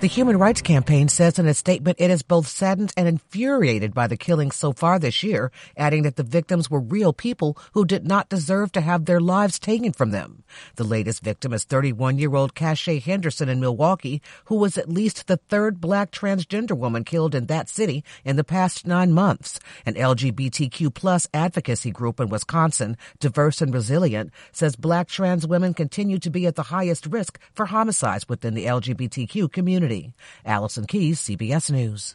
The Human Rights Campaign says in a statement it is both saddened and infuriated by the killings so far this year, adding that the victims were real people who did not deserve to have their lives taken from them. The latest victim is 31-year-old Cashea Henderson in Milwaukee, who was at least the third black transgender woman killed in that city in the past nine months. An LGBTQ plus advocacy group in Wisconsin, Diverse and Resilient, says black trans women continue to be at the highest risk for homicides within the LGBTQ community community. Allison Keyes, CBS News.